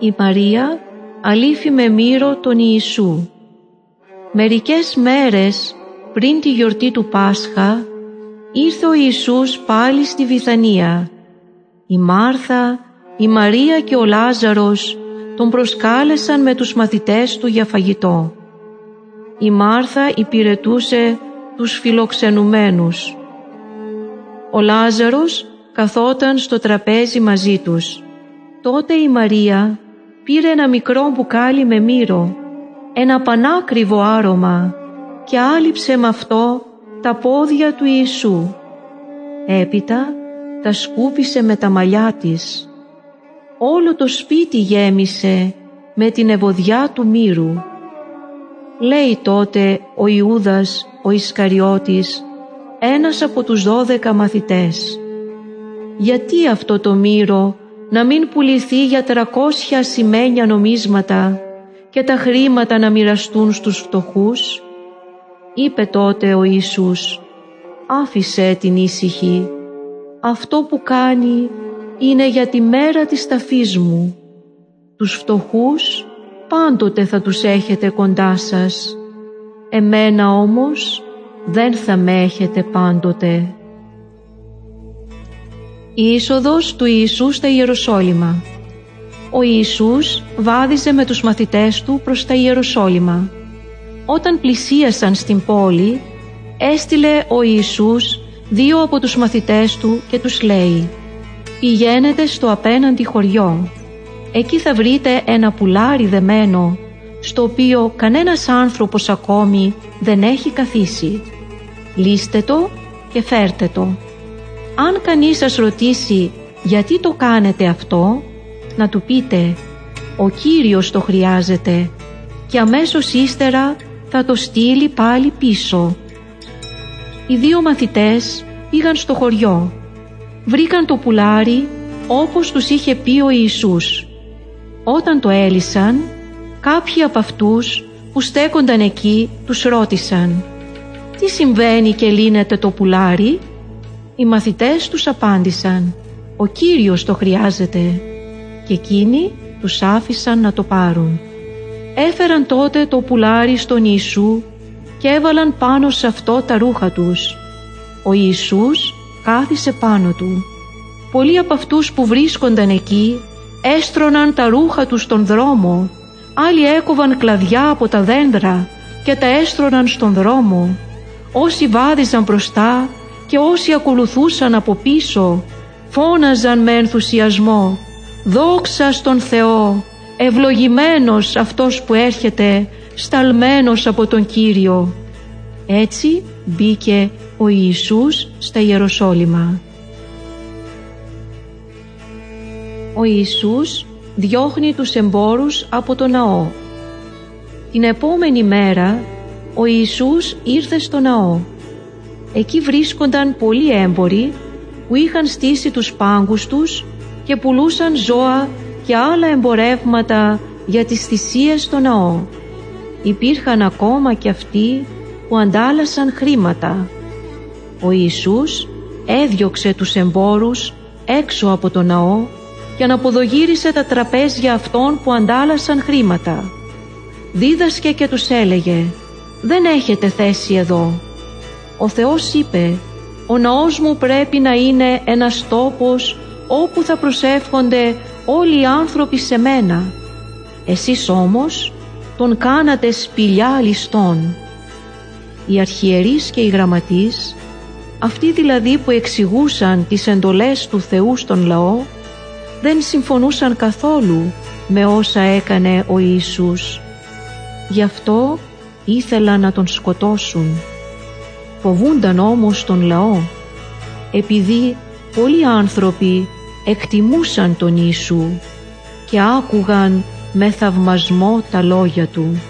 Η Μαρία αλήφη με μύρο τον Ιησού. Μερικές μέρες πριν τη γιορτή του Πάσχα ήρθε ο Ιησούς πάλι στη Βυθανία. Η Μάρθα, η Μαρία και ο Λάζαρος τον προσκάλεσαν με τους μαθητές του για φαγητό. Η Μάρθα υπηρετούσε τους φιλοξενουμένους. Ο Λάζαρος καθόταν στο τραπέζι μαζί τους. Τότε η Μαρία πήρε ένα μικρό μπουκάλι με μύρο, ένα πανάκριβο άρωμα και άλυψε με αυτό τα πόδια του Ιησού. Έπειτα τα σκούπισε με τα μαλλιά της. Όλο το σπίτι γέμισε με την ευωδιά του μύρου. Λέει τότε ο Ιούδας, ο Ισκαριώτης, ένας από τους δώδεκα μαθητές. Γιατί αυτό το μύρο να μην πουληθεί για τρακόσια σημαίνια νομίσματα και τα χρήματα να μοιραστούν στους φτωχούς. Είπε τότε ο Ιησούς, άφησε την ήσυχη. Αυτό που κάνει είναι για τη μέρα της ταφής μου. Τους φτωχούς πάντοτε θα τους έχετε κοντά σας. Εμένα όμως δεν θα με έχετε πάντοτε. Η είσοδος του Ιησούς στα Ιεροσόλυμα Ο Ιησούς βάδιζε με τους μαθητές του προς τα Ιεροσόλυμα. Όταν πλησίασαν στην πόλη, έστειλε ο Ιησούς δύο από τους μαθητές του και τους λέει «Πηγαίνετε στο απέναντι χωριό. Εκεί θα βρείτε ένα πουλάρι δεμένο, στο οποίο κανένας άνθρωπος ακόμη δεν έχει καθίσει. Λύστε το και φέρτε το. Αν κανείς σας ρωτήσει γιατί το κάνετε αυτό, να του πείτε «Ο Κύριος το χρειάζεται» και αμέσως ύστερα θα το στείλει πάλι πίσω. Οι δύο μαθητές πήγαν στο χωριό. Βρήκαν το πουλάρι όπως τους είχε πει ο Ιησούς. Όταν το έλυσαν, κάποιοι από αυτούς που στέκονταν εκεί τους ρώτησαν «Τι συμβαίνει και λύνεται το πουλάρι» Οι μαθητές τους απάντησαν «Ο Κύριος το χρειάζεται» και εκείνοι τους άφησαν να το πάρουν. Έφεραν τότε το πουλάρι στον Ιησού και έβαλαν πάνω σε αυτό τα ρούχα τους. Ο Ιησούς κάθισε πάνω του. Πολλοί από αυτούς που βρίσκονταν εκεί έστρωναν τα ρούχα τους στον δρόμο, άλλοι έκοβαν κλαδιά από τα δέντρα και τα έστρωναν στον δρόμο. Όσοι βάδιζαν μπροστά και όσοι ακολουθούσαν από πίσω φώναζαν με ενθουσιασμό «Δόξα στον Θεό, ευλογημένος αυτός που έρχεται, σταλμένος από τον Κύριο». Έτσι μπήκε ο Ιησούς στα Ιεροσόλυμα. Ο Ιησούς διώχνει τους εμπόρους από το ναό. Την επόμενη μέρα ο Ιησούς ήρθε στο ναό. Εκεί βρίσκονταν πολλοί έμποροι που είχαν στήσει τους πάγκους τους και πουλούσαν ζώα και άλλα εμπορεύματα για τις θυσίες στο ναό. Υπήρχαν ακόμα και αυτοί που αντάλλασαν χρήματα. Ο Ιησούς έδιωξε τους εμπόρους έξω από το ναό και αναποδογύρισε τα τραπέζια αυτών που αντάλλασαν χρήματα. Δίδασκε και τους έλεγε «Δεν έχετε θέση εδώ». Ο Θεός είπε «Ο ναός μου πρέπει να είναι ένας τόπος όπου θα προσεύχονται όλοι οι άνθρωποι σε μένα. Εσείς όμως τον κάνατε σπηλιά ληστών». Οι αρχιερείς και οι γραμματείς, αυτοί δηλαδή που εξηγούσαν τις εντολές του Θεού στον λαό, δεν συμφωνούσαν καθόλου με όσα έκανε ο Ιησούς. Γι' αυτό ήθελαν να τον σκοτώσουν. Φοβούνταν όμως τον λαό, επειδή πολλοί άνθρωποι εκτιμούσαν τον Ιησού και άκουγαν με θαυμασμό τα λόγια Του.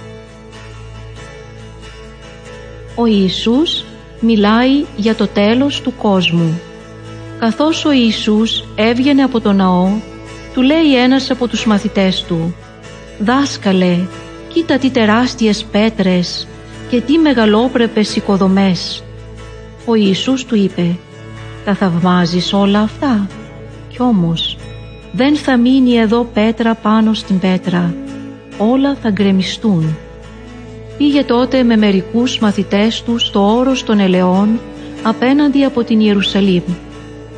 Ο Ιησούς μιλάει για το τέλος του κόσμου. Καθώς ο Ιησούς έβγαινε από το ναό, του λέει ένας από τους μαθητές του «Δάσκαλε, κοίτα τι τεράστιες πέτρες και τι μεγαλόπρεπες οικοδομές». Ο Ιησούς του είπε «Τα θαυμάζεις όλα αυτά» κι όμως Δεν θα μείνει εδώ πέτρα πάνω στην πέτρα. Όλα θα γκρεμιστούν. Πήγε τότε με μερικούς μαθητές τους στο όρος των ελαιών απέναντι από την Ιερουσαλήμ.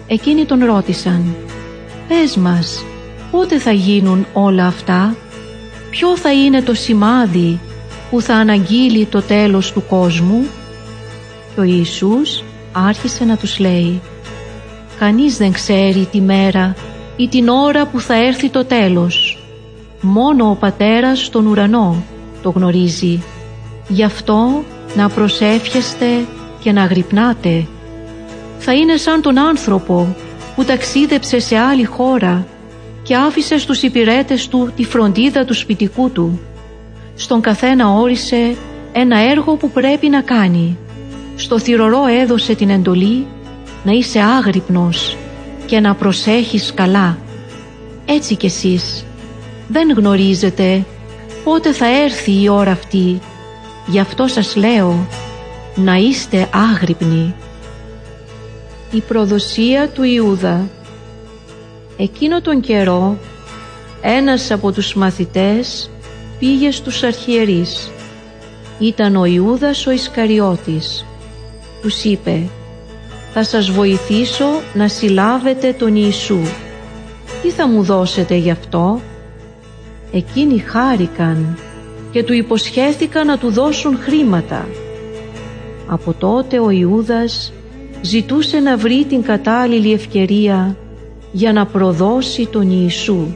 Εκείνοι τον ρώτησαν «Πες μας, πότε θα γίνουν όλα αυτά, ποιο θα είναι το σημάδι που θα αναγγείλει το τέλος του κόσμου» και ο Ιησούς άρχισε να τους λέει «Κανείς δεν ξέρει τη μέρα ή την ώρα που θα έρθει το τέλος. Μόνο ο Πατέρας στον ουρανό το γνωρίζει. Γι' αυτό να προσεύχεστε και να γρυπνάτε. Θα είναι σαν τον άνθρωπο που ταξίδεψε σε άλλη χώρα και άφησε στους υπηρέτες του τη φροντίδα του σπιτικού του. Στον καθένα όρισε ένα έργο που πρέπει να κάνει. Στο θυρωρό έδωσε την εντολή να είσαι άγρυπνος και να προσέχεις καλά. Έτσι κι εσείς δεν γνωρίζετε πότε θα έρθει η ώρα αυτή. Γι' αυτό σας λέω να είστε άγρυπνοι. Η προδοσία του Ιούδα Εκείνο τον καιρό ένας από τους μαθητές πήγε στους αρχιερείς. Ήταν ο Ιούδας ο Ισκαριώτης. Τους είπε «Θα σας βοηθήσω να συλλάβετε τον Ιησού. Τι θα μου δώσετε γι' αυτό» Εκείνοι χάρηκαν και του υποσχέθηκαν να του δώσουν χρήματα. Από τότε ο Ιούδας ζητούσε να βρει την κατάλληλη ευκαιρία για να προδώσει τον Ιησού